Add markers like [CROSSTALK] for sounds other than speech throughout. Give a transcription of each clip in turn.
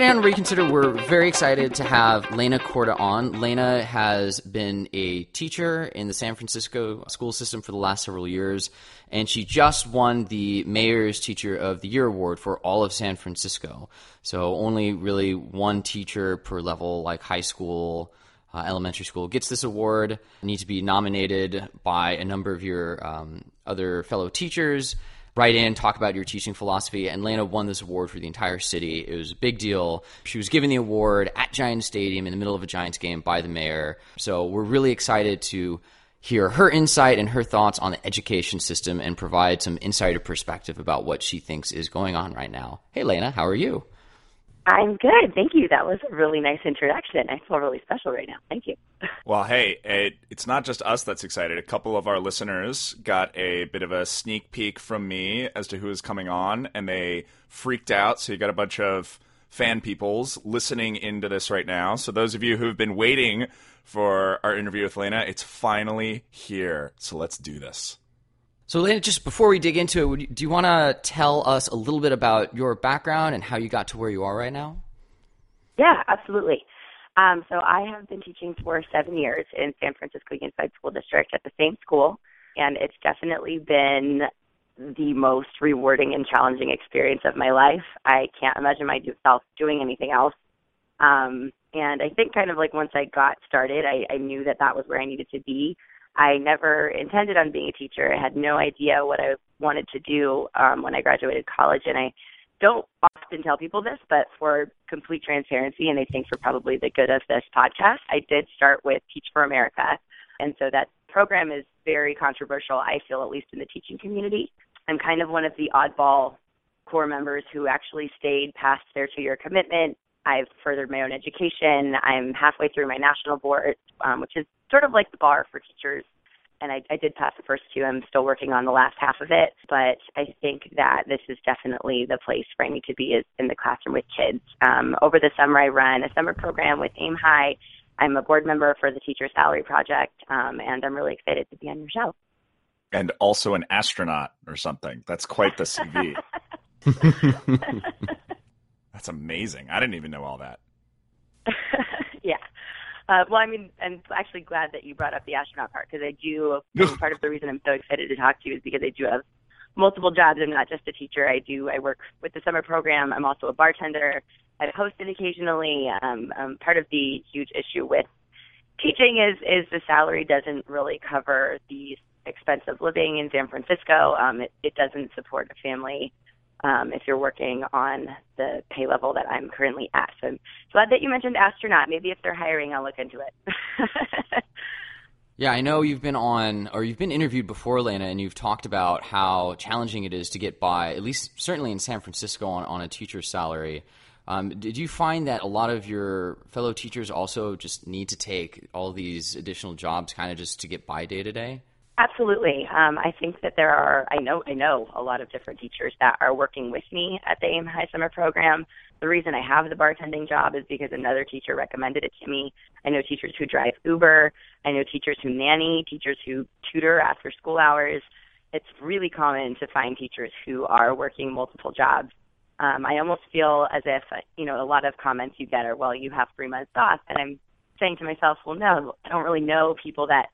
Today on Reconsider, we're very excited to have Lena Corda on. Lena has been a teacher in the San Francisco school system for the last several years, and she just won the Mayor's Teacher of the Year award for all of San Francisco. So only really one teacher per level, like high school, uh, elementary school, gets this award. You need to be nominated by a number of your um, other fellow teachers write in, talk about your teaching philosophy. And Lena won this award for the entire city. It was a big deal. She was given the award at Giants Stadium in the middle of a Giants game by the mayor. So we're really excited to hear her insight and her thoughts on the education system and provide some insider perspective about what she thinks is going on right now. Hey, Lena, how are you? I'm good. Thank you. That was a really nice introduction. I feel really special right now. Thank you. [LAUGHS] Well, hey, it, it's not just us that's excited. A couple of our listeners got a bit of a sneak peek from me as to who is coming on, and they freaked out. So you got a bunch of fan peoples listening into this right now. So those of you who've been waiting for our interview with Lena, it's finally here. So let's do this. So, Lena, just before we dig into it, do you want to tell us a little bit about your background and how you got to where you are right now? Yeah, absolutely. Um, so, I have been teaching for seven years in San Francisco Unified School District at the same school, and it's definitely been the most rewarding and challenging experience of my life. I can't imagine myself doing anything else. Um, and I think, kind of like once I got started, I, I knew that that was where I needed to be I never intended on being a teacher. I had no idea what I wanted to do um, when I graduated college, and I don't often tell people this, but for complete transparency, and I think for probably the good of this podcast, I did start with Teach for America, and so that program is very controversial. I feel, at least in the teaching community, I'm kind of one of the oddball core members who actually stayed past their two-year commitment. I've furthered my own education. I'm halfway through my national board, um, which is sort of like the bar for teachers. And I, I did pass the first two. I'm still working on the last half of it. But I think that this is definitely the place for me to be is in the classroom with kids. Um, over the summer, I run a summer program with Aim High. I'm a board member for the Teacher Salary Project, um, and I'm really excited to be on your show. And also an astronaut or something. That's quite the CV. [LAUGHS] [LAUGHS] That's amazing. I didn't even know all that. [LAUGHS] Uh, well, I mean, I'm actually glad that you brought up the astronaut part because I do. [LAUGHS] part of the reason I'm so excited to talk to you is because I do have multiple jobs. I'm not just a teacher. I do. I work with the summer program. I'm also a bartender. I've hosted occasionally. Um, um, part of the huge issue with teaching is is the salary doesn't really cover the expense of living in San Francisco. Um, it, it doesn't support a family um, if you're working on the pay level that I'm currently at. So I'm glad that you mentioned astronaut. Maybe if they're hiring, I'll look into it. [LAUGHS] yeah, I know you've been on or you've been interviewed before, Lena, and you've talked about how challenging it is to get by, at least certainly in San Francisco, on, on a teacher's salary. Um, did you find that a lot of your fellow teachers also just need to take all these additional jobs kind of just to get by day to day? Absolutely. Um, I think that there are, I know, I know a lot of different teachers that are working with me at the AIM High Summer Program. The reason I have the bartending job is because another teacher recommended it to me. I know teachers who drive Uber. I know teachers who nanny, teachers who tutor after school hours. It's really common to find teachers who are working multiple jobs. Um, I almost feel as if you know a lot of comments you get are, well, you have three months off, and I'm saying to myself, well, no, I don't really know people that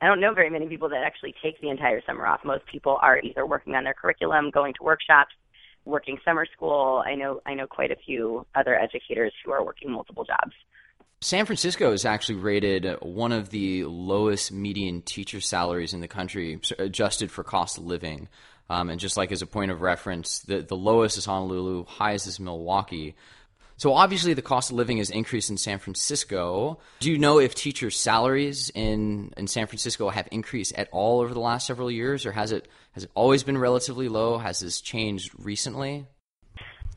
I don't know very many people that actually take the entire summer off. Most people are either working on their curriculum, going to workshops, working summer school. I know I know quite a few other educators who are working multiple jobs. San Francisco is actually rated one of the lowest median teacher salaries in the country, adjusted for cost of living. Um, and just like as a point of reference, the, the lowest is Honolulu, highest is Milwaukee. So obviously, the cost of living has increased in San Francisco. Do you know if teachers' salaries in in San Francisco have increased at all over the last several years, or has it has it always been relatively low? Has this changed recently?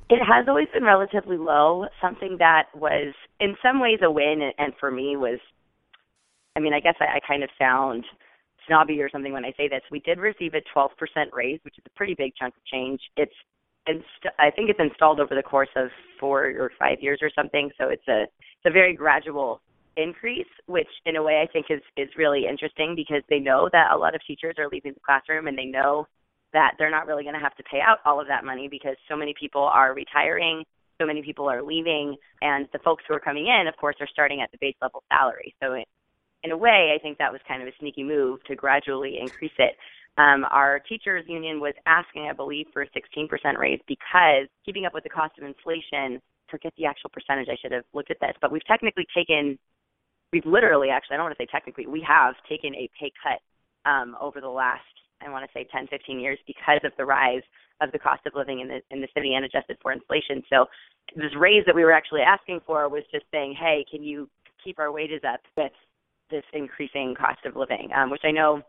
It has always been relatively low. Something that was in some ways a win, and for me was, I mean, I guess I, I kind of sound snobby or something when I say this. We did receive a 12% raise, which is a pretty big chunk of change. It's inst- I think it's installed over the course of four or five years or something. So it's a it's a very gradual increase, which in a way I think is is really interesting because they know that a lot of teachers are leaving the classroom and they know that they're not really going to have to pay out all of that money because so many people are retiring, so many people are leaving, and the folks who are coming in, of course, are starting at the base level salary. So it, in a way, I think that was kind of a sneaky move to gradually increase it. Um, our teachers union was asking, I believe, for a 16% raise because keeping up with the cost of inflation, forget the actual percentage, I should have looked at this, but we've technically taken, we've literally actually, I don't want to say technically, we have taken a pay cut um, over the last, I want to say 10, 15 years because of the rise of the cost of living in the in the city and adjusted for inflation. So this raise that we were actually asking for was just saying, hey, can you keep our wages up with this increasing cost of living, um, which I know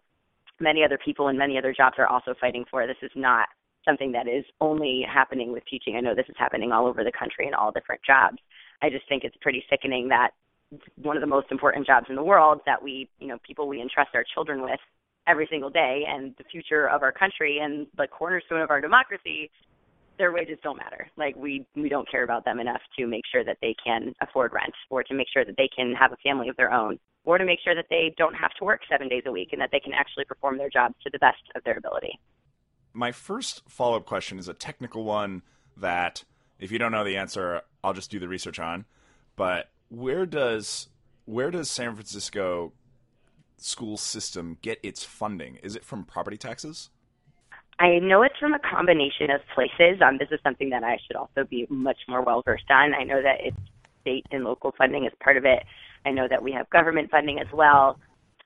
many other people in many other jobs are also fighting for. This is not something that is only happening with teaching. I know this is happening all over the country in all different jobs. I just think it's pretty sickening that one of the most important jobs in the world that we, you know, people we entrust our children with every single day and the future of our country and the cornerstone of our democracy, their wages don't matter. Like we we don't care about them enough to make sure that they can afford rent or to make sure that they can have a family of their own or to make sure that they don't have to work seven days a week and that they can actually perform their jobs to the best of their ability. My first follow up question is a technical one that, if you don't know the answer, I'll just do the research on. But where does where does San Francisco school system get its funding? Is it from property taxes? I know it's from a combination of places. Um, this is something that I should also be much more well versed on. I know that it's state and local funding is part of it. I know that we have government funding as well.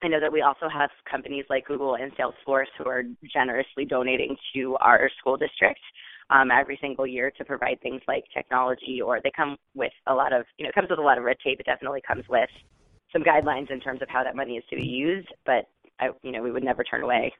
I know that we also have companies like Google and Salesforce who are generously donating to our school district um, every single year to provide things like technology, or they come with a lot of, you know, it comes with a lot of red tape. It definitely comes with some guidelines in terms of how that money is to be used. But I, you know, we would never turn away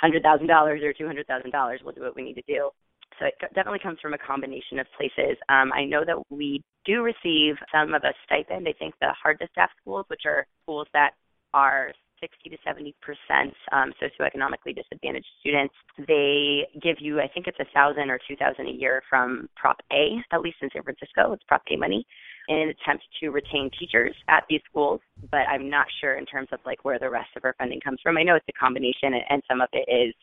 hundred thousand dollars or two hundred thousand dollars. We'll do what we need to do. So it definitely comes from a combination of places. Um, I know that we do receive some of a stipend. I think the hard to staff schools, which are schools that are 60 to 70 percent um, socioeconomically disadvantaged students. They give you, I think it's a thousand or two thousand a year from Prop A, at least in San Francisco. It's Prop A money, in an attempt to retain teachers at these schools. But I'm not sure in terms of like where the rest of our funding comes from. I know it's a combination, and some of it is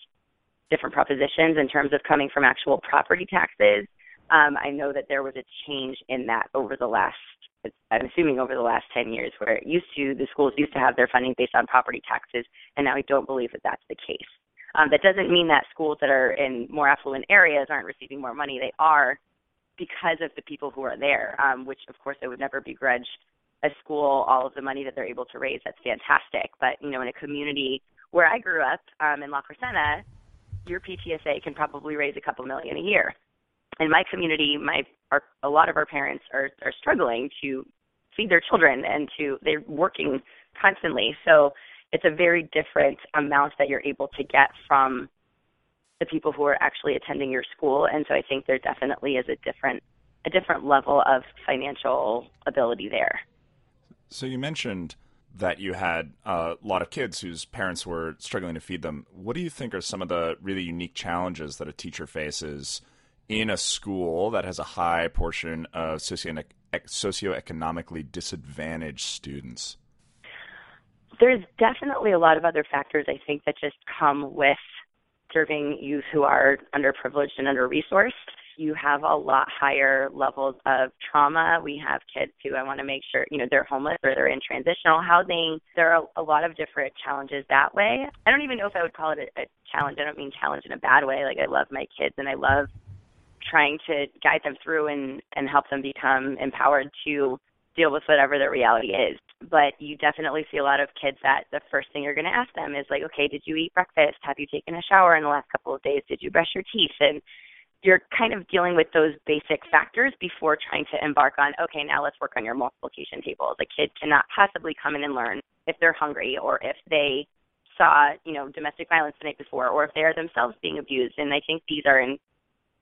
different propositions in terms of coming from actual property taxes. Um, I know that there was a change in that over the last, I'm assuming over the last 10 years, where it used to, the schools used to have their funding based on property taxes, and now I don't believe that that's the case. Um, that doesn't mean that schools that are in more affluent areas aren't receiving more money. They are because of the people who are there, um, which of course I would never begrudge a school all of the money that they're able to raise. That's fantastic. But, you know, in a community where I grew up um, in La Crescenta, your PTSA can probably raise a couple million a year. In my community, my our, a lot of our parents are are struggling to feed their children and to they're working constantly. So it's a very different amount that you're able to get from the people who are actually attending your school. And so I think there definitely is a different a different level of financial ability there. So you mentioned that you had a lot of kids whose parents were struggling to feed them. What do you think are some of the really unique challenges that a teacher faces in a school that has a high portion of socio- socioeconomically disadvantaged students? There's definitely a lot of other factors I think that just come with serving youth who are underprivileged and under resourced. you have a lot higher levels of trauma. We have kids who I want to make sure, you know, they're homeless or they're in transitional housing. There are a lot of different challenges that way. I don't even know if I would call it a, a challenge. I don't mean challenge in a bad way. Like I love my kids and I love trying to guide them through and and help them become empowered to deal with whatever their reality is. But you definitely see a lot of kids that the first thing you're going to ask them is like, okay, did you eat breakfast? Have you taken a shower in the last couple of days? Did you brush your teeth? And you're kind of dealing with those basic factors before trying to embark on, okay, now let's work on your multiplication table. The kid cannot possibly come in and learn if they're hungry or if they saw, you know, domestic violence the night before or if they are themselves being abused. And I think these are in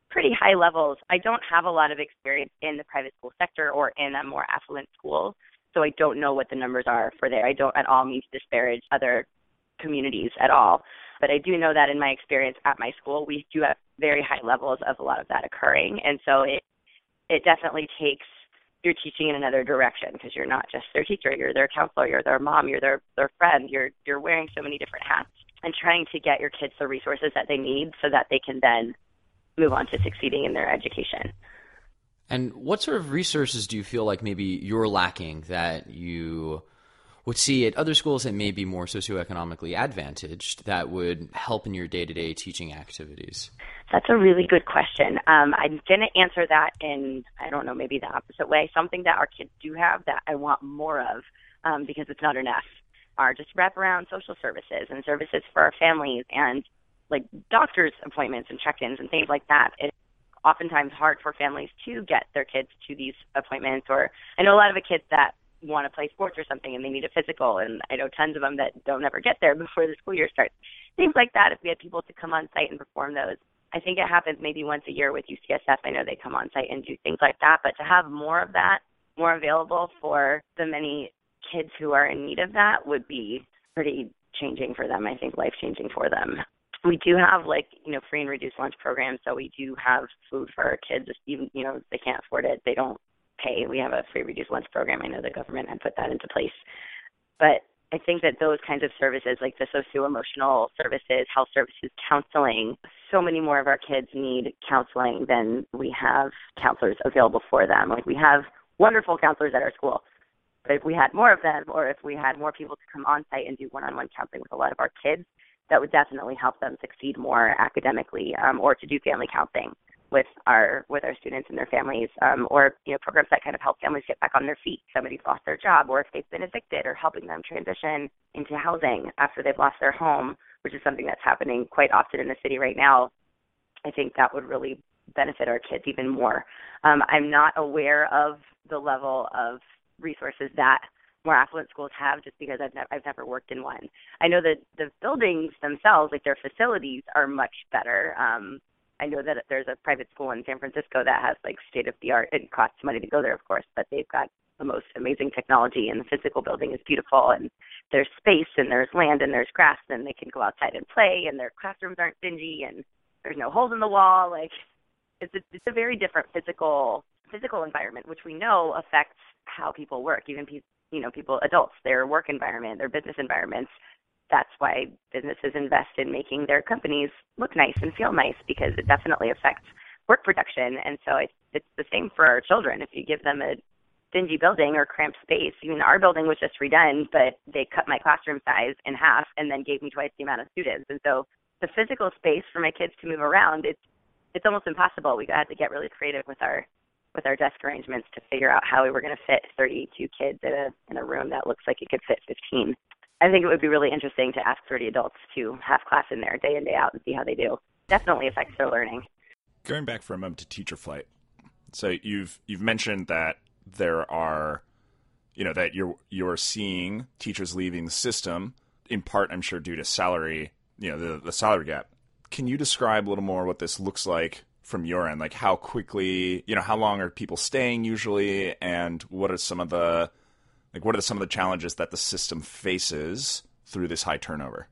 pretty high levels. I don't have a lot of experience in the private school sector or in a more affluent school, so I don't know what the numbers are for there. I don't at all mean to disparage other communities at all. But I do know that in my experience at my school, we do have very high levels of a lot of that occurring, and so it it definitely takes you're teaching in another direction because you're not just their teacher, you're their counselor, you're their mom, you're their their friend, you're you're wearing so many different hats and trying to get your kids the resources that they need so that they can then move on to succeeding in their education. And what sort of resources do you feel like maybe you're lacking that you would see at other schools that may be more socioeconomically advantaged that would help in your day to day teaching activities? That's a really good question. Um, I'm going to answer that in, I don't know, maybe the opposite way. Something that our kids do have that I want more of um, because it's not enough are just wraparound social services and services for our families and like doctor's appointments and check-ins and things like that. It's oftentimes hard for families to get their kids to these appointments. Or I know a lot of the kids that want to play sports or something and they need a physical, and I know tons of them that don't ever get there [LAUGHS] before the school year starts. Things like that. If we had people to come on site and perform those, I think it happens maybe once a year with UCSF. I know they come on site and do things like that, but to have more of that, more available for the many kids who are in need of that would be pretty changing for them. I think life changing for them we do have like you know free and reduced lunch programs so we do have food for our kids even you know if they can't afford it they don't pay. We have a free reduced lunch program. I know the government had put that into place. But i think that those kinds of services like the socio emotional services health services counseling so many more of our kids need counseling than we have counselors available for them. Like we have wonderful counselors at our school but if we had more of them or if we had more people to come on site and do one on one counseling with a lot of our kids that would definitely help them succeed more academically um, or to do family counseling with our with our students and their families um, or you know programs that kind of help families get back on their feet. Somebody's lost their job or if they've been evicted or helping them transition into housing after they've lost their home which is something that's happening quite often in the city right now. I think that would really benefit our kids even more. Um, i'm not aware of the level of resources that more affluent schools have just because I've never I've never worked in one. I know that the buildings themselves, like their facilities, are much better. Um, I know that there's a private school in San Francisco that has like state of the art. It costs money to go there, of course, but they've got the most amazing technology, and the physical building is beautiful. And there's space, and there's land, and there's grass, and they can go outside and play, and their classrooms aren't dingy, and there's no holes in the wall. Like it's a, it's a very different physical physical environment, which we know affects how people work. Even pe- you know people adults their work environment their business environments. That's why businesses invest in making their companies look nice and feel nice because it definitely affects work production. And so it's it's the same for our children. If you give them a dingy building or cramped space even our building was just redone but they cut my classroom size in half and then gave me twice the amount of students. And so the physical space for my kids to move around it's it's almost impossible. We had to get really creative with our with our desk arrangements to figure out how we were going to fit 32 kids in a in a room that looks like it could fit 15. I think it would be really interesting to ask 30 adults to have class in there day in day out and see how they do. Definitely affects their learning. Going back for a moment to teacher flight. So you've you've mentioned that there are you know that you're you're seeing teachers leaving the system in part I'm sure due to salary, you know, the the salary gap. Can you describe a little more what this looks like from your end? Like how quickly, you know, how long are people staying usually, and what are some of the like what are some of the challenges that the system faces through this high turnover?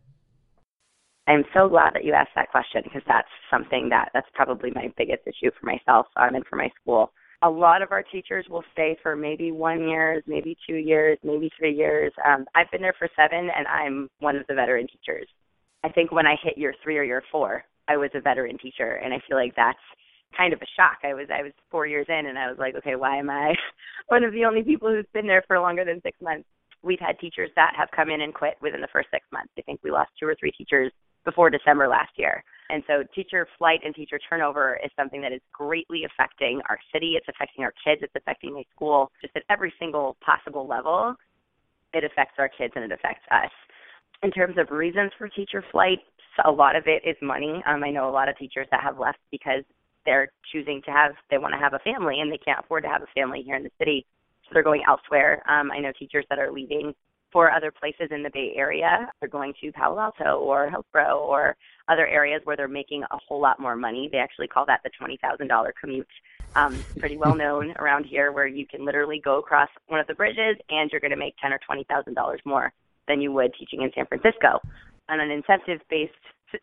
I'm so glad that you asked that question because that's something that that's probably my biggest issue for myself um, and for my school. A lot of our teachers will stay for maybe one year, maybe two years, maybe three years. Um, I've been there for seven, and I'm one of the veteran teachers. I think when I hit year three or year four, I was a veteran teacher, and I feel like that's kind of a shock. I was I was four years in, and I was like, okay, why am I [LAUGHS] one of the only people who's been there for longer than six months? We've had teachers that have come in and quit within the first six months. I think we lost two or three teachers before December last year. And so teacher flight and teacher turnover is something that is greatly affecting our city. It's affecting our kids. It's affecting my school. Just at every single possible level, it affects our kids and it affects us. In terms of reasons for teacher flight, a lot of it is money. Um, I know a lot of teachers that have left because they're choosing to have they want to have a family and they can't afford to have a family here in the city. So they're going elsewhere. Um i know teachers that are leaving for other places in the bay area they're going to palo alto or hillsborough or other areas where they're making a whole lot more money. They actually call that the twenty thousand dollar commute. Um pretty well known [LAUGHS] around here where you can literally go across one of the bridges and you're going to make ten or twenty thousand dollars more than you would teaching in san francisco on an incentive based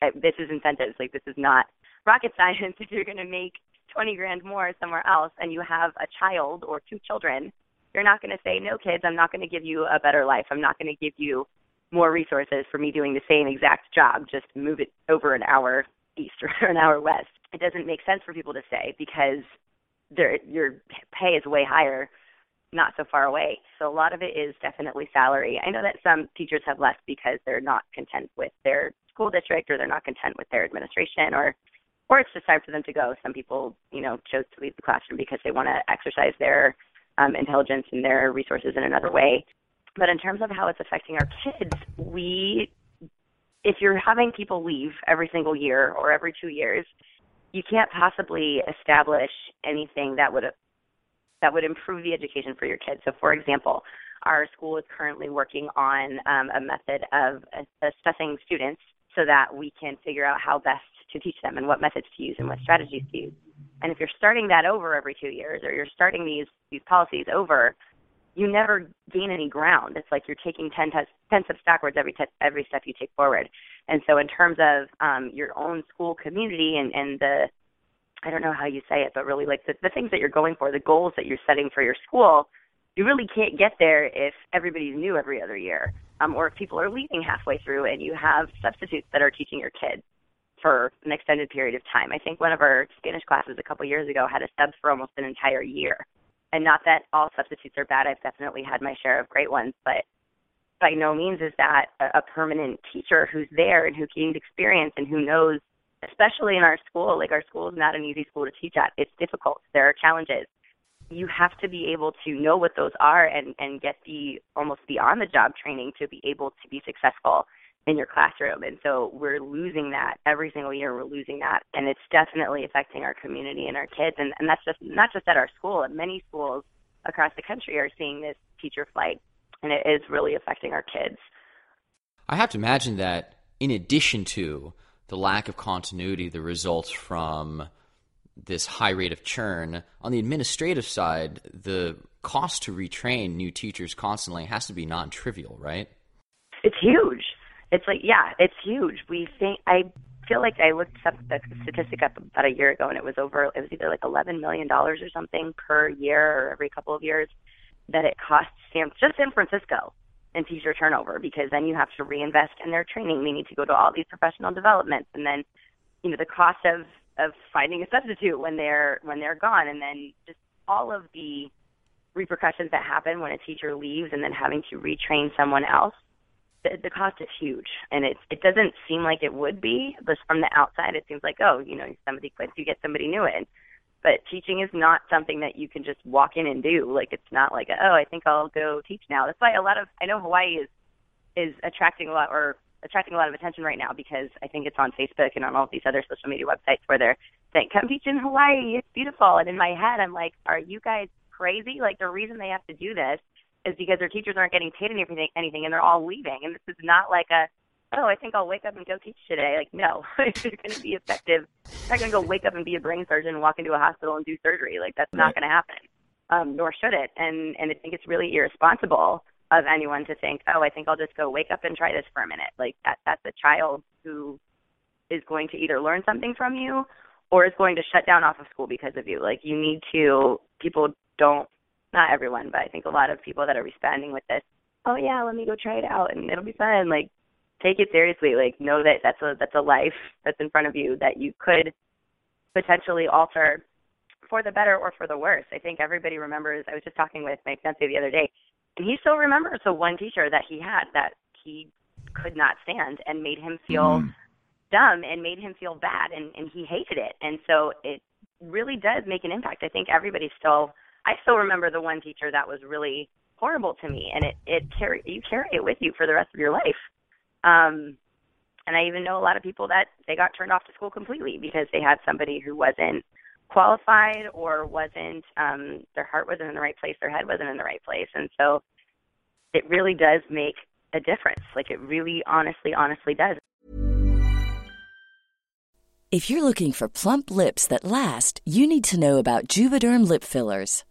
uh, this is incentives like this is not rocket [LAUGHS] science. If you're going to make 20 grand more somewhere else and you have a child or two children you're not going to say no kids i'm not going to give you a better life. I'm not going to give you more resources for me doing the same exact job. Just move it over an hour east [LAUGHS] or an hour west. It doesn't make sense for people to say because their your pay is way higher not so far away so a lot of it is definitely salary i know that some teachers have left because they're not content with their school district or they're not content with their administration or or it's just time for them to go. Some people, you know, chose to leave the classroom because they want to exercise their um, intelligence and their resources in another way. But in terms of how it's affecting our kids, we, if you're having people leave every single year or every two years, you can't possibly establish anything that would that would improve the education for your kids. So, for example, our school is currently working on um, a method of assessing students so that we can figure out how best to teach them and what methods to use and what strategies to use. And if you're starting that over every two years or you're starting these these policies over, you never gain any ground. It's like you're taking 10, te- 10 steps backwards every te- every step you take forward. And so in terms of um, your own school community and, and the I don't know how you say it, but really like the, the things that you're going for, the goals that you're setting for your school, you really can't get there if everybody's new every other year, um, or if people are leaving halfway through and you have substitutes that are teaching your kids for an extended period of time. I think one of our Spanish classes a couple years ago had a sub for almost an entire year. And not that all substitutes are bad. I've definitely had my share of great ones, but by no means is that a, permanent teacher who's there and who gained experience and who knows, especially in our school, like our school is not an easy school to teach at. It's difficult. There are challenges. You have to be able to know what those are and, and get the almost the on the job training to be able to be successful in your classroom. And so we're losing that every single year. We're losing that, and it's definitely affecting our community and our kids. And, and that's just not just at our school. At many schools across the country are seeing this teacher flight, and it is really affecting our kids. I have to imagine that in addition to the lack of continuity that results from this high rate of churn, on the administrative side, the cost to retrain new teachers constantly has to be non trivial, right? It's huge it's like yeah, it's huge. We think I feel like I looked up the statistic up about a year ago, and it was over. It was either like eleven million dollars or something per year or every couple of years that it costs San just San Francisco in teacher turnover because then you have to reinvest in their training. They need to go to all these professional developments, and then you know the cost of of finding a substitute when they're when they're gone, and then just all of the repercussions that happen when a teacher leaves and then having to retrain someone else the, the cost is huge, and it it doesn't seem like it would be, but from the outside, it seems like oh, you know, somebody quits, you get somebody new in. But teaching is not something that you can just walk in and do. Like it's not like oh, I think I'll go teach now. That's why a lot of I know Hawaii is is attracting a lot or attracting a lot of attention right now because I think it's on Facebook and on all these other social media websites where they're saying, "Come teach in Hawaii, it's beautiful." And in my head, I'm like, "Are you guys crazy? Like the reason they have to do this is because their teachers aren't getting paid anything, anything, and they're all leaving. And this is not like a, oh, I think I'll wake up and go teach today. Like, no, [LAUGHS] if you're going to be effective, you're not going to go wake up and be a brain surgeon and walk into a hospital and do surgery. Like, that's not going to happen. Um, nor should it. And and I think it's really irresponsible of anyone to think, oh, I think I'll just go wake up and try this for a minute. Like that that's a child who is going to either learn something from you or is going to shut down off of school because of you. Like you need to people don't not everyone, but I think a lot of people that are responding with this, oh yeah, let me go try it out and it'll be fun. Like take it seriously. Like know that that's a that's a life that's in front of you that you could potentially alter for the better or for the worse. I think everybody remembers. I was just talking with my fiance the other day, and he still remembers the one teacher that he had that he could not stand and made him feel mm. dumb and made him feel bad, and and he hated it. And so it really does make an impact. I think everybody still. I still remember the one teacher that was really horrible to me, and it it carry you carry it with you for the rest of your life. Um, and I even know a lot of people that they got turned off to school completely because they had somebody who wasn't qualified or wasn't um their heart wasn't in the right place, their head wasn't in the right place. And so it really does make a difference. Like it really honestly, honestly does. If you're looking for plump lips that last, you need to know about Juvederm lip fillers.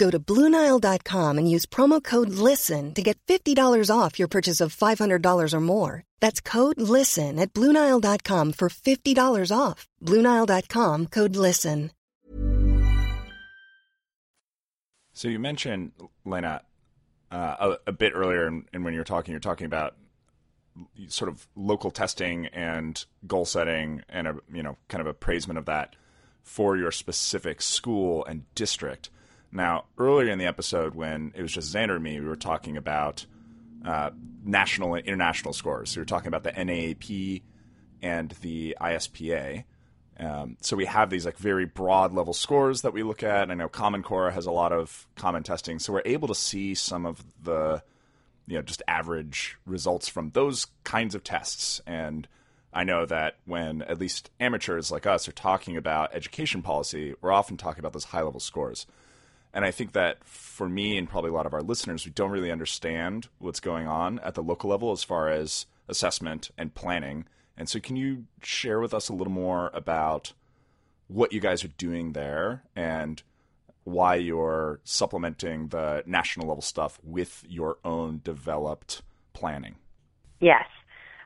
Go to Bluenile.com and use promo code LISTEN to get $50 off your purchase of $500 or more. That's code LISTEN at Bluenile.com for $50 off. Bluenile.com code LISTEN. So you mentioned, Lena, uh, a, a, bit earlier, and when you're talking, you're talking about sort of local testing and goal setting and a you know kind of appraisement of that for your specific school and district. Now, earlier in the episode, when it was just Xander and me, we were talking about uh, national and international scores. We were talking about the NAEP and the ISPA. Um, so we have these like very broad level scores that we look at. I know Common Core has a lot of common testing, so we're able to see some of the you know just average results from those kinds of tests. And I know that when at least amateurs like us are talking about education policy, we're often talking about those high level scores. And I think that for me and probably a lot of our listeners, we don't really understand what's going on at the local level as far as assessment and planning. And so, can you share with us a little more about what you guys are doing there and why you're supplementing the national level stuff with your own developed planning? Yes.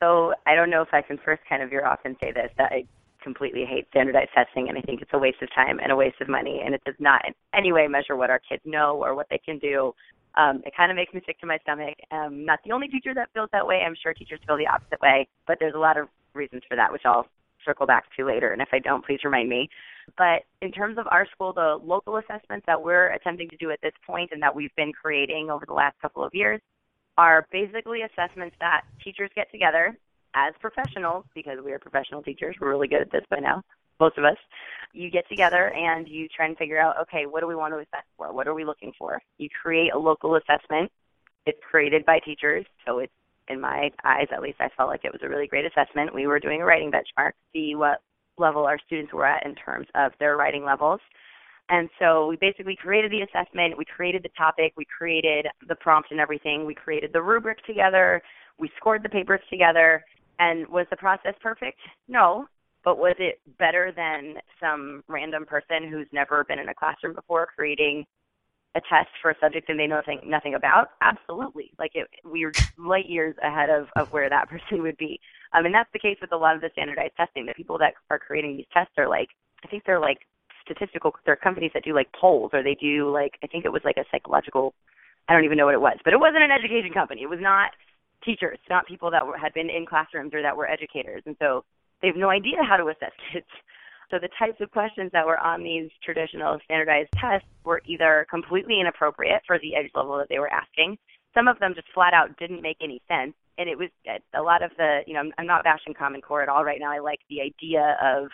So, I don't know if I can first kind of veer off and say this that I completely hate standardized testing and I think it's a waste of time and a waste of money and it does not in any way measure what our kids know or what they can do. Um, it kind of makes me sick to my stomach. I'm not the only teacher that feels that way. I'm sure teachers feel the opposite way, but there's a lot of reasons for that, which I'll circle back to later. And if I don't, please remind me. But in terms of our school, the local assessments that we're attempting to do at this point and that we've been creating over the last couple of years are basically assessments that teachers get together as professionals, because we are professional teachers, we're really good at this by now, most of us, you get together and you try and figure out, okay, what do we want to assess for? What are we looking for? You create a local assessment. It's created by teachers, so it's in my eyes, at least, I felt like it was a really great assessment. We were doing a writing benchmark, see what level our students were at in terms of their writing levels. And so we basically created the assessment, we created the topic, we created the prompt and everything, we created the rubric together, we scored the papers together, and was the process perfect? No. But was it better than some random person who's never been in a classroom before creating a test for a subject and they know nothing nothing about? Absolutely. Like it, we are light years ahead of, of where that [LAUGHS] person would be. Um, and that's the case with a lot of the standardized testing. The people that are creating these tests are like, I think they're like statistical. They're companies that do like polls or they do like I think it was like a psychological. I don't even know what it was, but it wasn't an education company. It was not teachers, not people that were, had been in classrooms or that were educators. And so they have no idea how to assess kids. [LAUGHS] So the types of questions that were on these traditional standardized tests were either completely inappropriate for the age level that they were asking. Some of them just flat out didn't make any sense. And it was a lot of the, you know, I'm, I'm not bashing Common Core at all right now. I like the idea of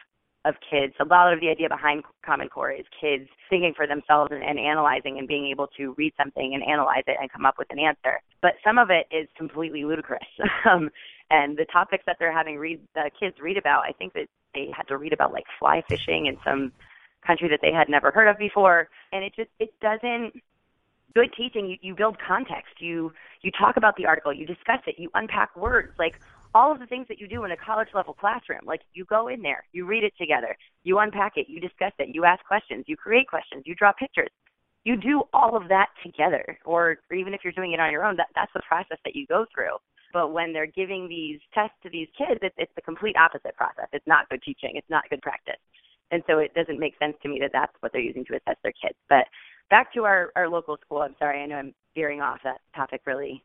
of kids. A lot of the idea behind Common Core is kids thinking for themselves and, and analyzing and being able to read something and analyze it and come up with an answer. But some of it is completely ludicrous. [LAUGHS] um, and the topics that they're having read the kids read about, I think that they had to read about like fly fishing in some country that they had never heard of before. And it just it doesn't good teaching you, you build context you you talk about the article you discuss it you unpack words like all of the things that you do in a college level classroom. Like you go in there, you read it together, you unpack it, you discuss it, you ask questions, you create questions, you draw pictures. You do all of that together, or, or even if you're doing it on your own, that, that's the process that you go through. But when they're giving these tests to these kids, it, it's the complete opposite process. It's not good teaching. It's not good practice. And so it doesn't make sense to me that that's what they're using to assess their kids. But back to our, our local school. I'm sorry. I know I'm veering off. That topic really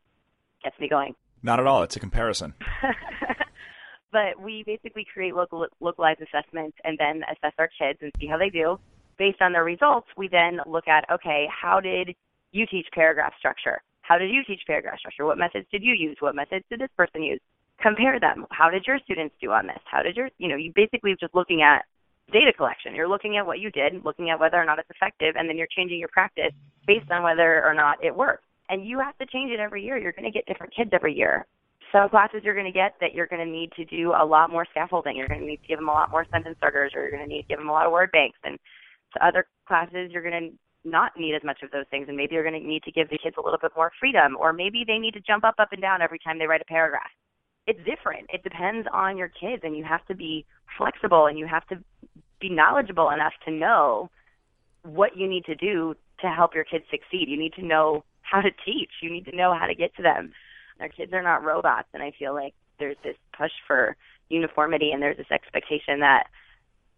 gets me going. Not at all. It's a comparison. [LAUGHS] but we basically create local localized assessments and then assess our kids and see how they do. Based on their results, we then look at okay, how did you teach paragraph structure? How did you teach paragraph structure? What methods did you use? What methods did this person use? Compare them. How did your students do on this? How did your, you know, you basically just looking at data collection. You're looking at what you did, looking at whether or not it's effective, and then you're changing your practice based on whether or not it works and you have to change it every year. You're going to get different kids every year. Some classes you're going to get that you're going to need to do a lot more scaffolding. You're going to need to give them a lot more sentence starters, or you're going to need to give them a lot of word banks. And to other classes, you're going to not need as much of those things, and maybe you're going to need to give the kids a little bit more freedom, or maybe they need to jump up, up and down every time they write a paragraph. It's different. It depends on your kids, and you have to be flexible, and you have to be knowledgeable enough to know what you need to do to help your kids succeed. You need to know how to teach. You need to know how to get to them. Our kids are not robots, and I feel like there's this push for uniformity, and there's this expectation that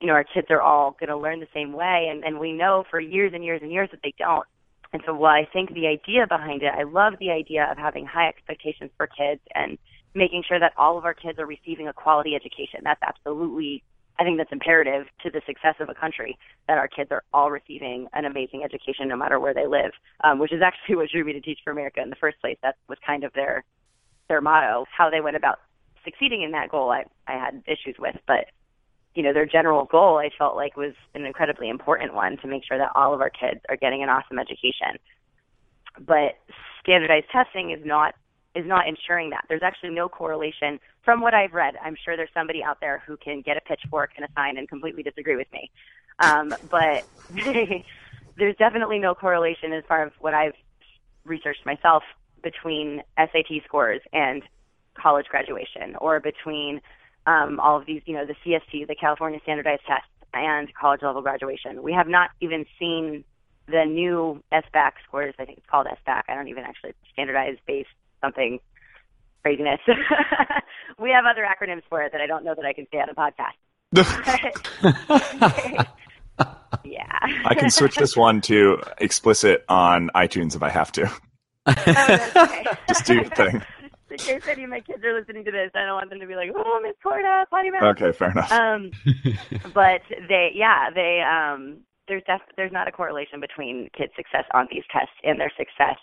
you know our kids are all going to learn the same way, and and we know for years and years and years that they don't. And so, while I think the idea behind it, I love the idea of having high expectations for kids and making sure that all of our kids are receiving a quality education. That's absolutely I think that's imperative to the success of a country that our kids are all receiving an amazing education no matter where they live, um, which is actually [LAUGHS] what drew me to Teach for America in the first place. That was kind of their their motto. How they went about succeeding in that goal, I, I had issues with, but you know their general goal I felt like was an incredibly important one to make sure that all of our kids are getting an awesome education. But standardized testing is not is not ensuring that. There's actually no correlation from what I've read. I'm sure there's somebody out there who can get a pitchfork and a sign and completely disagree with me. Um, but [LAUGHS] there's definitely no correlation as far as what I've researched myself between SAT scores and college graduation or between um, all of these, you know, the CST, the California Standardized Test, and college level graduation. We have not even seen the new SBAC scores. I think it's called SBAC. I don't even actually standardized based something craziness. [LAUGHS] we have other acronyms for it that I don't know that I can say on a podcast. [LAUGHS] yeah. I can switch this one to explicit on iTunes if I have to. oh, okay. [LAUGHS] Just do your thing. In case any of my kids are listening to this, I don't want them to be like, "Oh, Miss Corda, potty mouth." Okay, fair enough. Um, but they, yeah, they, um, there's def- there's not a correlation between kids' success on these tests and their success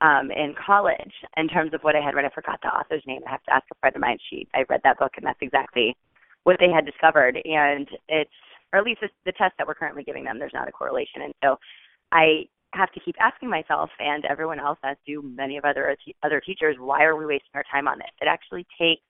um, in college in terms of what I had read. I forgot the author's name. I have to ask a friend of mine. She I read that book, and that's exactly what they had discovered. And it's, or at least the, the test that we're currently giving them, there's not a correlation. And so I have to keep asking myself and everyone else, as do many of other other teachers, why are we wasting our time on this? It actually takes.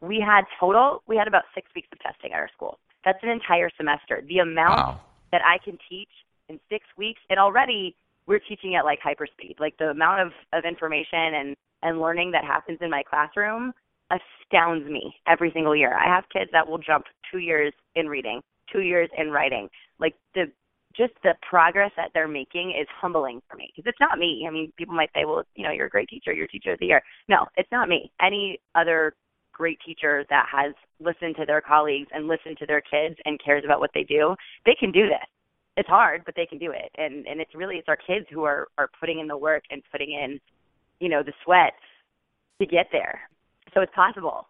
We had total. We had about six weeks of testing at our school. That's an entire semester. The amount wow. that I can teach in six weeks, and already we're teaching at like hyperspeed. Like the amount of, of information and, and learning that happens in my classroom astounds me every single year. I have kids that will jump two years in reading, two years in writing. Like the just the progress that they're making is humbling for me because it's not me. I mean, people might say, well, you know, you're a great teacher, you're teacher of the year. No, it's not me. Any other great teacher that has listened to their colleagues and listened to their kids and cares about what they do, they can do this it's hard, but they can do it. And and it's really it's our kids who are are putting in the work and putting in, you know, the sweat to get there. So it's possible.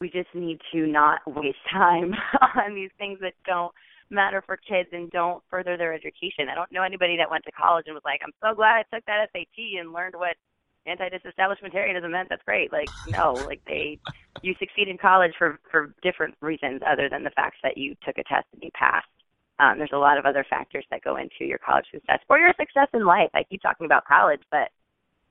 We just need to not [LAUGHS] waste time on these things that don't matter for kids and don't further their education. I don't know anybody that went to college and was like, I'm so glad I took that SAT and learned what anti-disestablishmentarianism meant. That's great. Like, no, like they, you succeed in college for for different reasons other than the fact that you took a test and you passed. Um, there's a lot of other factors that go into your college success or your success in life. I keep talking about college, but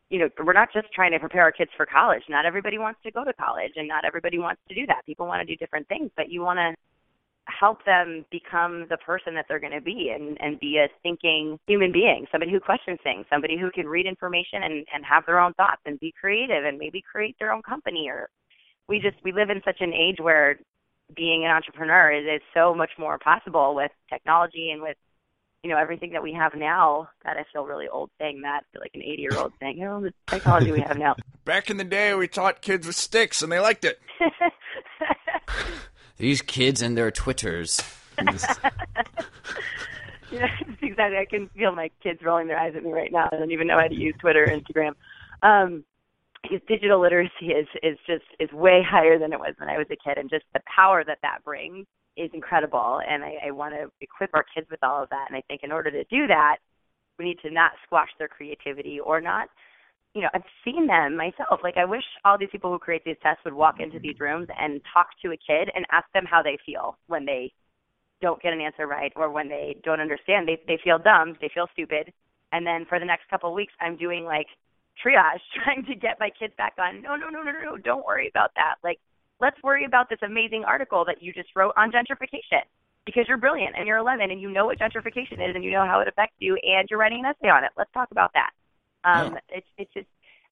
you know, we're not just trying to prepare our kids for college. Not everybody wants to go to college and not everybody wants to do that. People want to do different things, but you want to help them become the person that they're going to be and, and be a thinking human being, somebody who questions things, somebody who can read information and, and have their own thoughts and be creative and maybe create their own company or we just we live in such an age where being an entrepreneur is, is so much more possible with technology and with you know everything that we have now that I feel really old saying that I feel like an 80 year old saying you know the technology we have now. [LAUGHS] Back in the day, we taught kids with sticks and they liked it. [LAUGHS] These kids and their twitters. [LAUGHS] yeah, exactly. I can feel my kids rolling their eyes at me right now. I don't even know how to use Twitter or Instagram. Um, his digital literacy is is just is way higher than it was when I was a kid, and just the power that that brings is incredible, and I, I want to equip our kids with all of that. And I think in order to do that, we need to not squash their creativity or not. You know, I've seen them myself. Like I wish all these people who create these tests would walk into these rooms and talk to a kid and ask them how they feel when they don't get an answer right or when they don't understand. They they feel dumb, they feel stupid, and then for the next couple of weeks, I'm doing like triage, [LAUGHS] trying to get my kids back on. No, no, no, no, no, don't worry about that. Like let's worry about this amazing article that you just wrote on gentrification because you're brilliant and you're 11 and you know what gentrification is and you know how it affects you and you're writing an essay on it. Let's talk about that. Um, yeah. It's it's just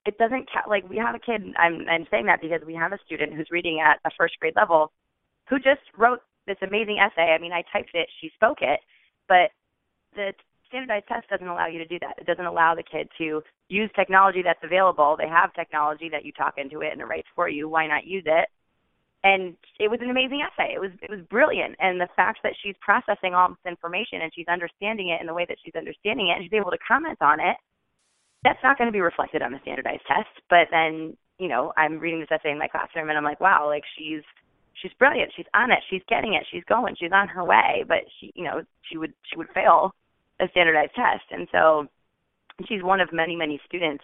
it doesn't ca- like we have a kid. I'm I'm saying that because we have a student who's reading at a first grade level who just wrote this amazing essay. I mean, I typed it, she spoke it, but the standardized test doesn't allow you to do that. It doesn't allow the kid to use technology that's available. They have technology that you talk into it and it writes for you. Why not use it? and it was an amazing essay. It was it was brilliant, and the fact that she's processing all this information and she's understanding it in the way that she's understanding it, and she's able to comment on it, that's not going to be reflected on the standardized test. But then, you know, I'm reading this essay in my classroom, and I'm like, wow, like she's she's brilliant. She's on it. She's getting it. She's going. She's on her way. But she, you know, she would she would fail a standardized test, and so she's one of many many students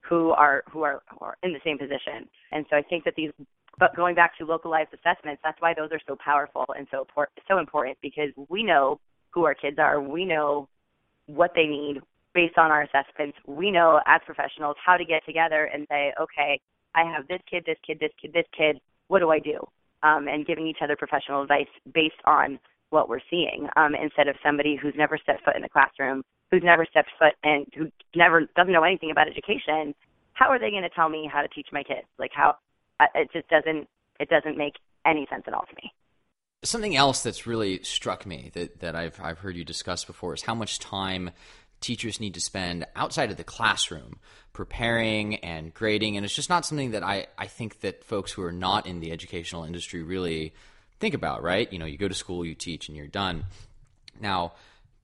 who are who are, who are in the same position. And so I think that these but going back to localized assessments, that's why those are so powerful and so so important because we know who our kids are. We know what they need based on our assessments. We know as professionals how to get together and say, okay, I have this kid, this kid, this kid, this kid. What do I do? Um, and giving each other professional advice based on what we're seeing um, instead of somebody who's never stepped foot in the classroom, who's never stepped foot and who never doesn't know anything about education. How are they going to tell me how to teach my kids? Like how it just doesn't it doesn't make any sense at all to me. Something else that's really struck me that, that I've I've heard you discuss before is how much time teachers need to spend outside of the classroom preparing and grading and it's just not something that I, I think that folks who are not in the educational industry really think about, right? You know, you go to school, you teach, and you're done. Now,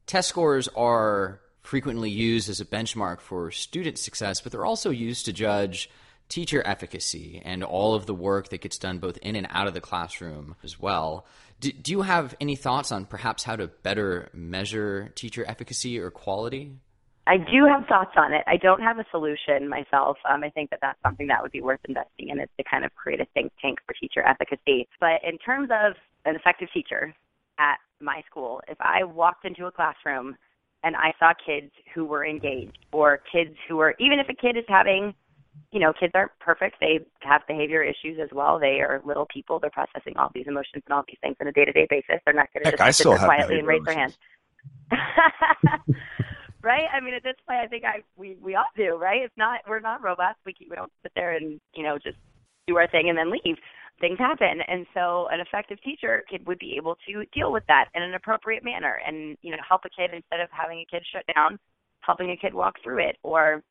test scores are frequently used as a benchmark for student success, but they're also used to judge teacher efficacy and all of the work that gets done both in and out of the classroom as well. Do, do you have any thoughts on perhaps how to better measure teacher efficacy or quality? I do have thoughts on it. I don't have a solution myself. Um, I think that that's something that would be worth investing in is to kind of create a think tank for teacher efficacy. But in terms of an effective teacher at my school, if I walked into a classroom and I saw kids who were engaged or kids who were, even if a kid is having you know, kids aren't perfect. They have behavior issues as well. They are little people. They're processing all these emotions and all these things on a day-to-day basis. They're not going to just sit there quietly and raise their hands. [LAUGHS] right? I mean, at this point, I think I we we all do, right? It's not we're not robots. We keep, we don't sit there and you know just do our thing and then leave. Things happen, and so an effective teacher would be able to deal with that in an appropriate manner, and you know help a kid instead of having a kid shut down, helping a kid walk through it, or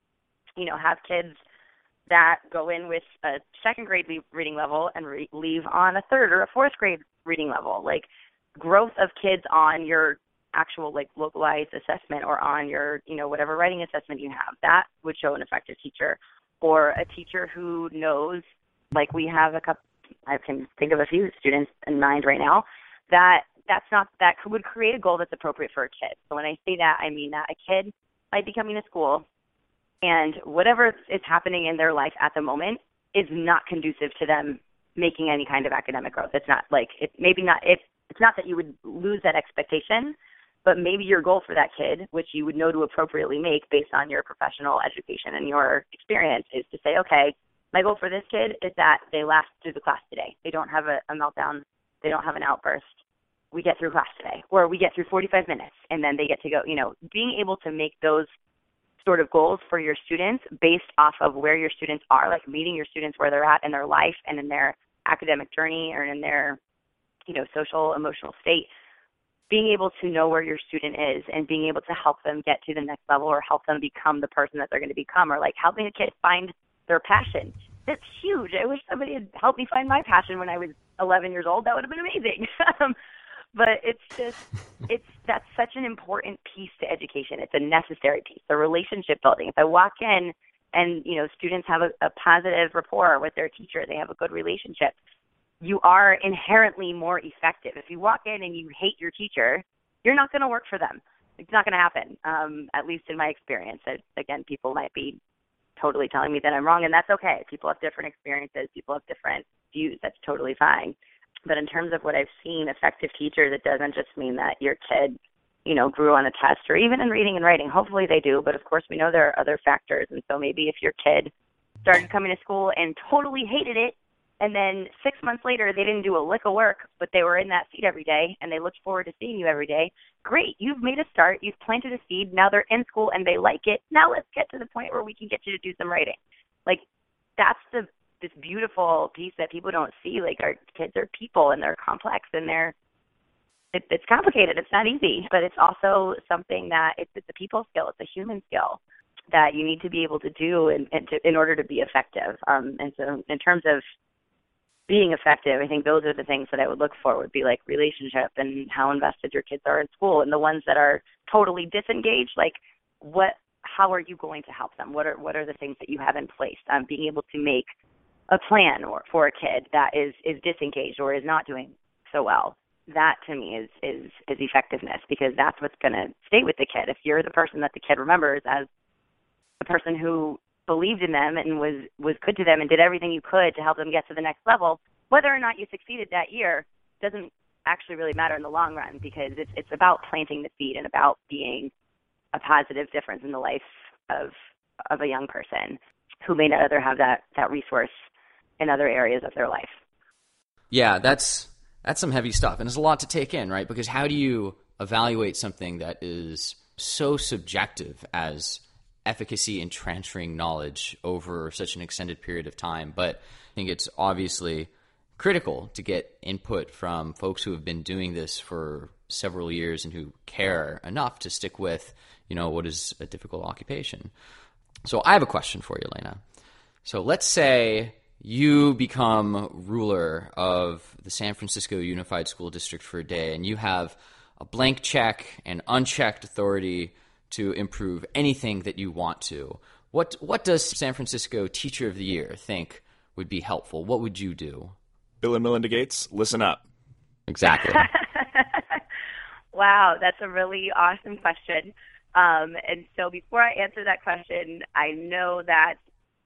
you know have kids that go in with a second grade reading level and re- leave on a third or a fourth grade reading level. Like growth of kids on your actual like localized assessment or on your you know whatever writing assessment you have that would show an effective teacher or a teacher who knows, like we have a couple, I can think of a few students in mind right now, that that's not, that would create a goal that's appropriate for a kid. So when I say that, I mean that a kid might be coming to school and whatever is happening in their life at the moment is not conducive to them making any kind of academic growth. It's not like it maybe not it's it's not that you would lose that expectation, but maybe your goal for that kid, which you would know to appropriately make based on your professional education and your experience, is to say, okay, my goal for this kid is that they last through the class today. They don't have a, a meltdown. They don't have an outburst. We get through class today, or we get through 45 minutes, and then they get to go. You know, being able to make those sort of goals for your students based off of where your students are, like meeting your students where they're at in their life and in their academic journey or in their, you know, social emotional state. Being able to know where your student is and being able to help them get to the next level or help them become the person that they're going to become or like helping a kid find their passion. That's huge. I wish somebody had helped me find my passion when I was 11 years old. That would have been amazing. [LAUGHS] Um, but it's just [LAUGHS] it's that's such an important piece to education it's a necessary piece the relationship building if i walk in and you know students have a, a positive rapport with their teacher they have a good relationship you are inherently more effective. If you walk in and you hate your teacher you're not going to work for them. It's not going to happen um at least in my experience. It, again people might be totally telling me that i'm wrong and that's okay. People have different experiences people have different views that's totally fine. But in terms of what I've seen, effective teachers, it doesn't just mean that your kid, you know, grew on a test or even in reading and writing. Hopefully they do, but of course we know there are other factors. And so maybe if your kid started coming to school and totally hated it, and then six months later they didn't do a lick of work, but they were in that seat every day and they looked forward to seeing you every day. Great, you've made a start, you've planted a seed. Now they're in school and they like it. Now let's get to the point where we can get you to do some writing. Like that's the this beautiful piece that people don't see. Like our kids are people and they're complex and they're it, it's complicated. It's not easy, but it's also something that it's, it's a people skill. It's a human skill that you need to be able to do in, in, to, in order to be effective. Um, and so, in terms of being effective, I think those are the things that I would look for. Would be like relationship and how invested your kids are in school, and the ones that are totally disengaged, like what, how are you going to help them? What are what are the things that you have in place? Um, being able to make a plan or for a kid that is is disengaged or is not doing so well that to me is is is effectiveness because that's what's going to stay with the kid if you're the person that the kid remembers as the person who believed in them and was was good to them and did everything you could to help them get to the next level whether or not you succeeded that year doesn't actually really matter in the long run because it's it's about planting the seed and about being a positive difference in the life of of a young person who may not other have that that resource in other areas of their life. Yeah, that's that's some heavy stuff, and it's a lot to take in, right? Because how do you evaluate something that is so subjective as efficacy in transferring knowledge over such an extended period of time? But I think it's obviously critical to get input from folks who have been doing this for several years and who care enough to stick with, you know, what is a difficult occupation. So I have a question for you, Lena. So let's say you become ruler of the San Francisco Unified School District for a day, and you have a blank check and unchecked authority to improve anything that you want to. What what does San Francisco Teacher of the Year think would be helpful? What would you do? Bill and Melinda Gates, listen up. Exactly. [LAUGHS] wow, that's a really awesome question. Um, and so before I answer that question, I know that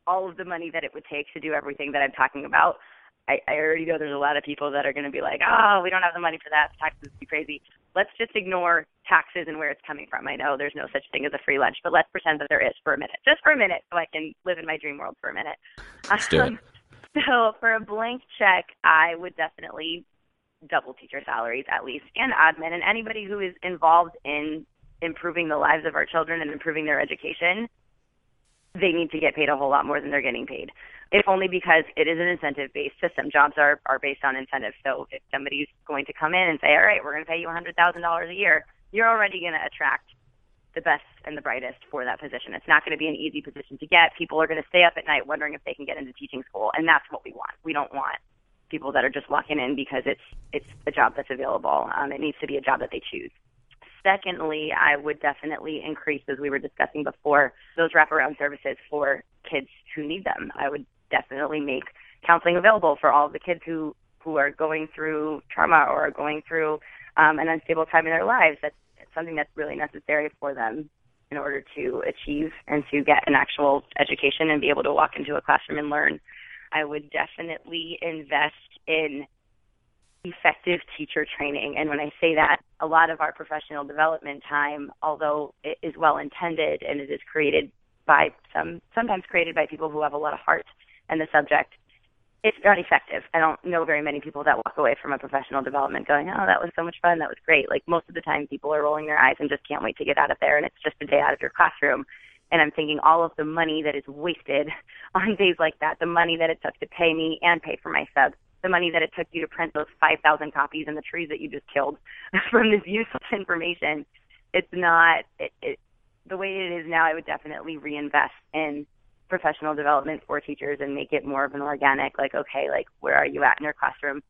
all of the money that it would take to do everything that I'm talking about. I, I already know there's a lot of people that are going to be like, oh, we don't have the money for that. Taxes would be crazy. Let's just ignore taxes and where it's coming from. I know there's no such thing as a free lunch, but let's pretend that there is for a minute, just for a minute, so I can live in my dream world for a minute. Let's do it. Um, [LAUGHS] so for a blank check, I would definitely double teacher salaries at least, and admin, and anybody who is involved in improving the lives of our children and improving their education they need to get paid a whole lot more than they're getting paid. If only because it is an incentive based system. Jobs are, are based on incentives. So if somebody's going to come in and say, all right, we're going to pay you $100,000 a year, you're already going to attract the best and the brightest for that position. It's not going to be an easy position to get. People are going to stay up at night wondering if they can get into teaching school, and that's what we want. We don't want people that are just walking in because it's it's a job that's available. Um, it needs to be a job that they choose. Secondly, I would definitely increase, as we were discussing before, those wraparound services for kids who need them. I would definitely make counseling available for all the kids who who are going through trauma or are going through um, an unstable time in their lives. That's something that's really necessary for them in order to achieve and to get an actual education and be able to walk into a classroom and learn. I would definitely invest in effective teacher training. And when I say that, a lot of our professional development time, although it is well intended and it is created by some, sometimes created by people who have a lot of heart in the subject, it's not effective. I don't know very many people that walk away from a professional development going, oh, that was so much fun. That was great. Like most of the time people are rolling their eyes and just can't wait to get out of there. And it's just a day out of your classroom. And I'm thinking all of the money that is wasted [LAUGHS] on days like that, the money that it took to pay me and pay for my sub, the money that it took you to print those 5,000 copies and the trees that you just killed [LAUGHS] from this useless information. It's not, it, it, the way it is now, I would definitely reinvest in professional development for teachers and make it more of an organic, like, okay, like, where are you at in your classroom?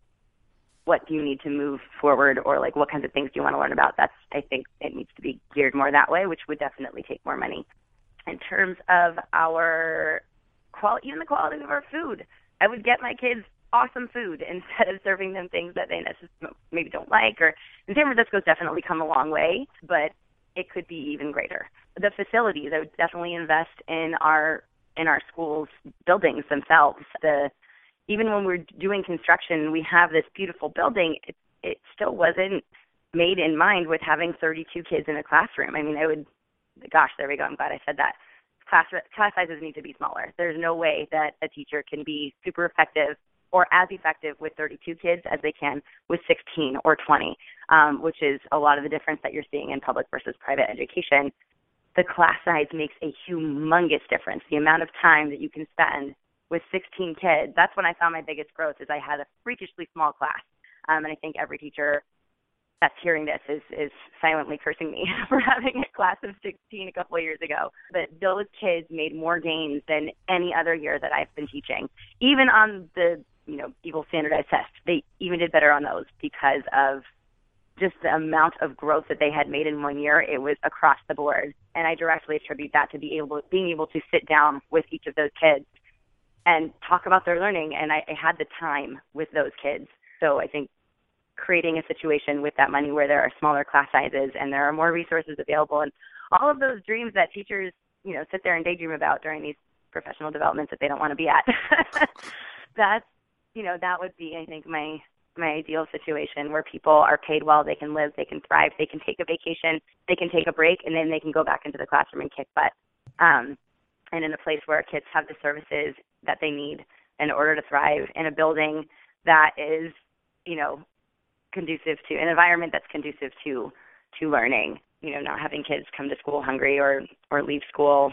What do you need to move forward? Or, like, what kinds of things do you want to learn about? That's, I think, it needs to be geared more that way, which would definitely take more money. In terms of our quality, even the quality of our food, I would get my kids awesome food [LAUGHS] instead of serving them things that they necessarily maybe don't like. Or in San Francisco's definitely come a long way, but it could be even greater. The facilities, I would definitely invest in our in our schools buildings themselves. The even when we're doing construction, we have this beautiful building. It, it still wasn't made in mind with having 32 kids in a classroom. I mean, I would, gosh, there we go. I'm glad I said that. Class class sizes need to be smaller. There's no way that a teacher can be super effective or as effective with 32 kids as they can with 16 or 20, um, which is a lot of the difference that you're seeing in public versus private education the class size makes a humongous difference. The amount of time that you can spend with 16 kids, that's when I saw my biggest growth is I had a freakishly small class. Um, and I think every teacher that's hearing this is, is silently cursing me [LAUGHS] for having a class of 16 a couple of years ago. But those kids made more gains than any other year that I've been teaching. Even on the, you know, Eagle standardized test, they even did better on those because of just the amount of growth that they had made in one year, it was across the board. And I directly attribute that to be able being able to sit down with each of those kids and talk about their learning. And I, I had the time with those kids. So I think creating a situation with that money where there are smaller class sizes and there are more resources available and all of those dreams that teachers, you know, sit there and daydream about during these professional developments that they don't want to be at. [LAUGHS] That's, you know, that would be, I think, my my ideal situation where people are paid well, they can live, they can thrive, they can take a vacation, they can take a break, and then they can go back into the classroom and kick butt. Um, and in a place where kids have the services that they need in order to thrive in a building that is, you know, conducive to an environment that's conducive to to learning. You know, not having kids come to school hungry or or leave school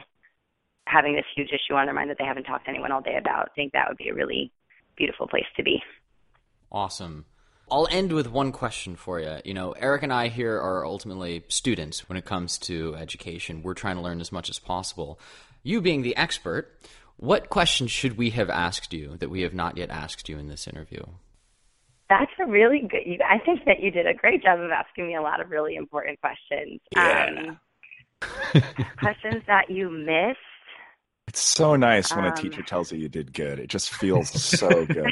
having this huge issue on their mind that they haven't talked to anyone all day about. I think that would be a really beautiful place to be. Awesome. I'll end with one question for you. You know, Eric and I here are ultimately students when it comes to education. We're trying to learn as much as possible. You being the expert, what questions should we have asked you that we have not yet asked you in this interview? That's a really good. You, I think that you did a great job of asking me a lot of really important questions. Yeah. Um, [LAUGHS] questions that you missed. It's so nice when Um, a teacher tells you you did good. It just feels so [LAUGHS] good.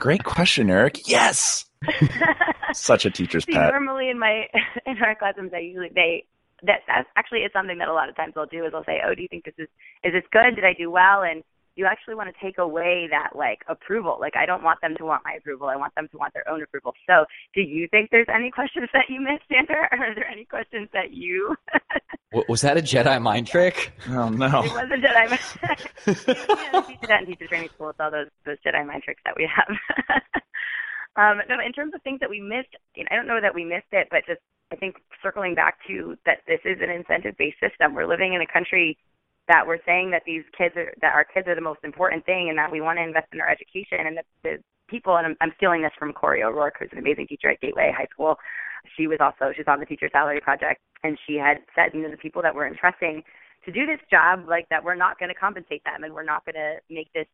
Great question, Eric. Yes. [LAUGHS] Such a teacher's See, pet. normally in my [LAUGHS] in our classrooms, I usually they that that's actually is something that a lot of times they'll do is they'll say, "Oh, do you think this is is this good? Did I do well?" And you actually want to take away that like approval. Like I don't want them to want my approval. I want them to want their own approval. So, do you think there's any questions that you missed, Xander? Or [LAUGHS] are there any questions that you? [LAUGHS] Was that a Jedi mind trick? Oh no. [LAUGHS] it wasn't Jedi. yeah, we teach that in teacher training school. It's all those those Jedi mind tricks that we have. um, no, in terms of things that we missed, you know, I don't know that we missed it, but just I think circling back to that this is an incentive based system. We're living in a country that we're saying that these kids are that our kids are the most important thing and that we want to invest in their education and that the people and I'm, I'm stealing this from Corey O'Rourke, who's an amazing teacher at Gateway High School. She was also she's on the teacher salary project and she had said, you know, the people that we're entrusting to do this job, like that we're not going to compensate them and we're not going to make this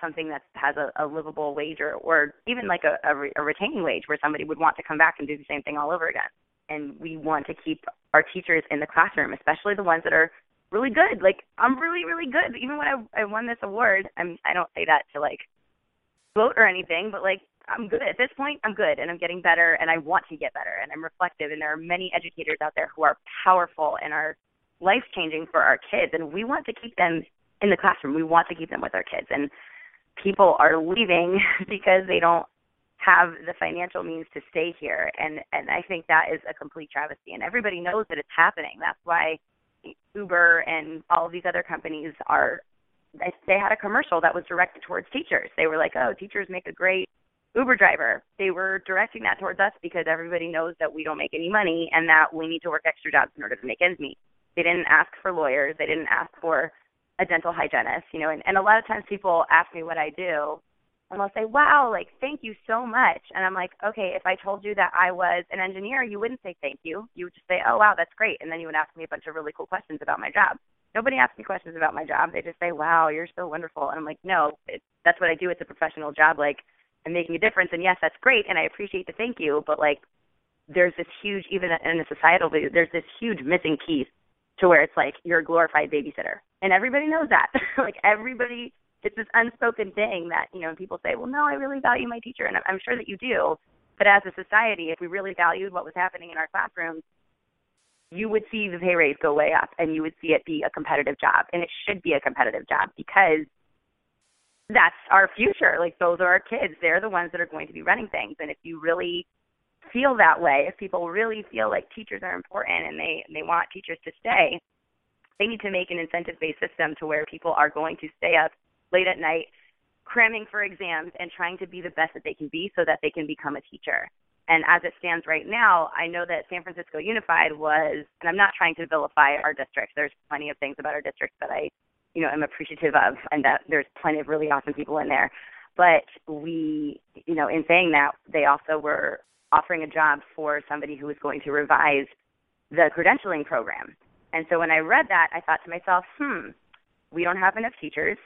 something that has a, a livable wage or, or even like a, a, re, a retaining wage where somebody would want to come back and do the same thing all over again. And we want to keep our teachers in the classroom, especially the ones that are really good. Like I'm really, really good. Even when I I won this award, I'm I don't say that to like vote or anything, but like I'm good at this point. I'm good, and I'm getting better, and I want to get better, and I'm reflective. And there are many educators out there who are powerful and are life changing for our kids, and we want to keep them in the classroom. We want to keep them with our kids, and people are leaving [LAUGHS] because they don't have the financial means to stay here and and I think that is a complete travesty and everybody knows that it's happening that's why Uber and all of these other companies are they had a commercial that was directed towards teachers. They were like oh teachers make a great Uber driver. They were directing that towards us because everybody knows that we don't make any money and that we need to work extra jobs in order to make ends meet. They didn't ask for lawyers. They didn't ask for a dental hygienist you know and, and a lot of times people ask me what I do and they'll say, "Wow, like thank you so much." And I'm like, "Okay, if I told you that I was an engineer, you wouldn't say thank you. You would just say, "Oh, wow, that's great." And then you would ask me a bunch of really cool questions about my job. Nobody asks me questions about my job. They just say, "Wow, you're so wonderful." And I'm like, "No, it, that's what I do. It's a professional job. Like I'm making a difference. And yes, that's great, and I appreciate the thank you, but like there's this huge even in a societal view, there's this huge missing piece to where it's like you're a glorified babysitter. And everybody knows that. [LAUGHS] like everybody it's this unspoken thing that you know people say well no i really value my teacher and i'm sure that you do but as a society if we really valued what was happening in our classrooms you would see the pay raise go way up and you would see it be a competitive job and it should be a competitive job because that's our future. Like those are our kids. They're the ones that are going to be running things and if you really feel that way if people really feel like teachers are important and they they want teachers to stay they need to make an incentive based system to where people are going to stay up late at night cramming for exams and trying to be the best that they can be so that they can become a teacher. And as it stands right now, I know that San Francisco Unified was, and I'm not trying to vilify our district. There's plenty of things about our district that I, you know, am appreciative of, and that there's plenty of really awesome people in there. But we, you know, in saying that, they also were offering a job for somebody who was going to revise the credentialing program. And so when I read that, I thought to myself, hmm, we don't have enough teachers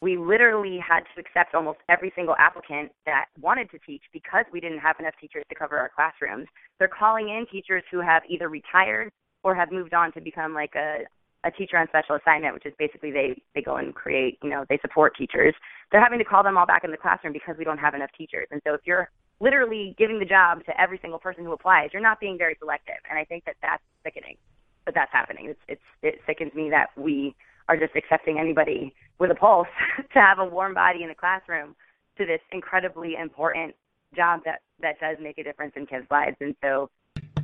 we literally had to accept almost every single applicant that wanted to teach because we didn't have enough teachers to cover our classrooms. They're calling in teachers who have either retired or have moved on to become like a a teacher on special assignment, which is basically they they go and create, you know, they support teachers. They're having to call them all back in the classroom because we don't have enough teachers. And so if you're literally giving the job to every single person who applies, you're not being very selective. And I think that that's sickening. But that's happening. It's it's it sickens me that we are just accepting anybody with a pulse [LAUGHS] to have a warm body in the classroom to this incredibly important job that that does make a difference in kids' lives. And so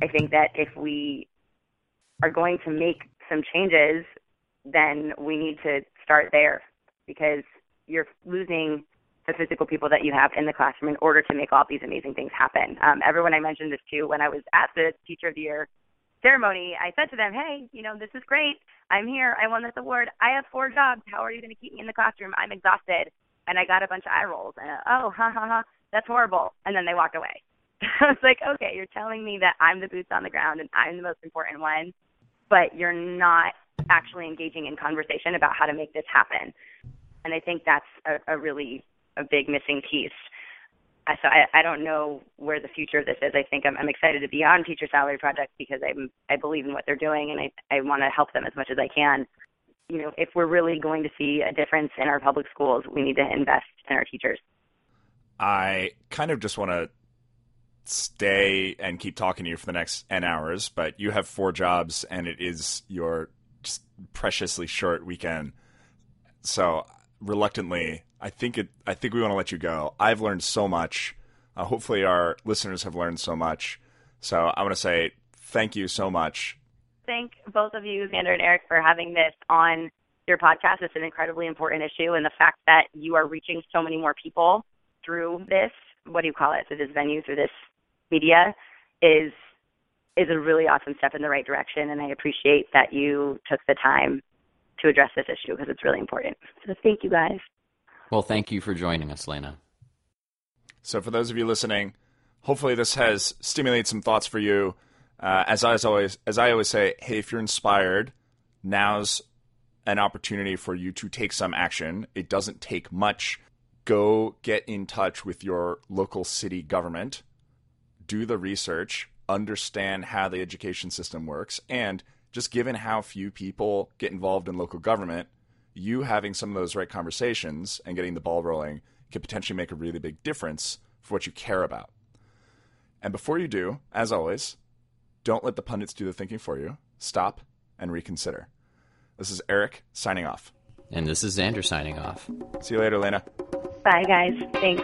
I think that if we are going to make some changes, then we need to start there because you're losing the physical people that you have in the classroom in order to make all these amazing things happen. Um, everyone I mentioned this to when I was at the Teacher of the Year ceremony, I said to them, "Hey, you know, this is great. I'm here. I won this award. I have four jobs. How are you going to keep me in the classroom? I'm exhausted." And I got a bunch of eye rolls. And oh, ha ha ha, that's horrible. And then they walked away. [LAUGHS] I was like, okay, you're telling me that I'm the boots on the ground and I'm the most important one, but you're not actually engaging in conversation about how to make this happen. And I think that's a, a really a big missing piece so I, I don't know where the future of this is. I think I'm, I'm excited to be on Teacher Salary Project because I'm I believe in what they're doing and I I want to help them as much as I can. You know, if we're really going to see a difference in our public schools, we need to invest in our teachers. I kind of just want to stay and keep talking to you for the next n hours, but you have four jobs and it is your preciously short weekend. So reluctantly, I think it. I think we want to let you go. I've learned so much. Uh, hopefully, our listeners have learned so much. So I want to say thank you so much. Thank both of you, Xander and Eric, for having this on your podcast. It's an incredibly important issue, and the fact that you are reaching so many more people through this. What do you call it? Through this venue, through this media, is is a really awesome step in the right direction. And I appreciate that you took the time to address this issue because it's really important. So thank you guys. Well, thank you for joining us, Lena. So, for those of you listening, hopefully this has stimulated some thoughts for you. Uh, as I as always, as I always say, hey, if you're inspired, now's an opportunity for you to take some action. It doesn't take much. Go get in touch with your local city government, do the research, understand how the education system works, and just given how few people get involved in local government, you having some of those right conversations and getting the ball rolling can potentially make a really big difference for what you care about. And before you do, as always, don't let the pundits do the thinking for you. Stop and reconsider. This is Eric signing off. And this is Xander signing off. See you later, Lena. Bye, guys. Thanks.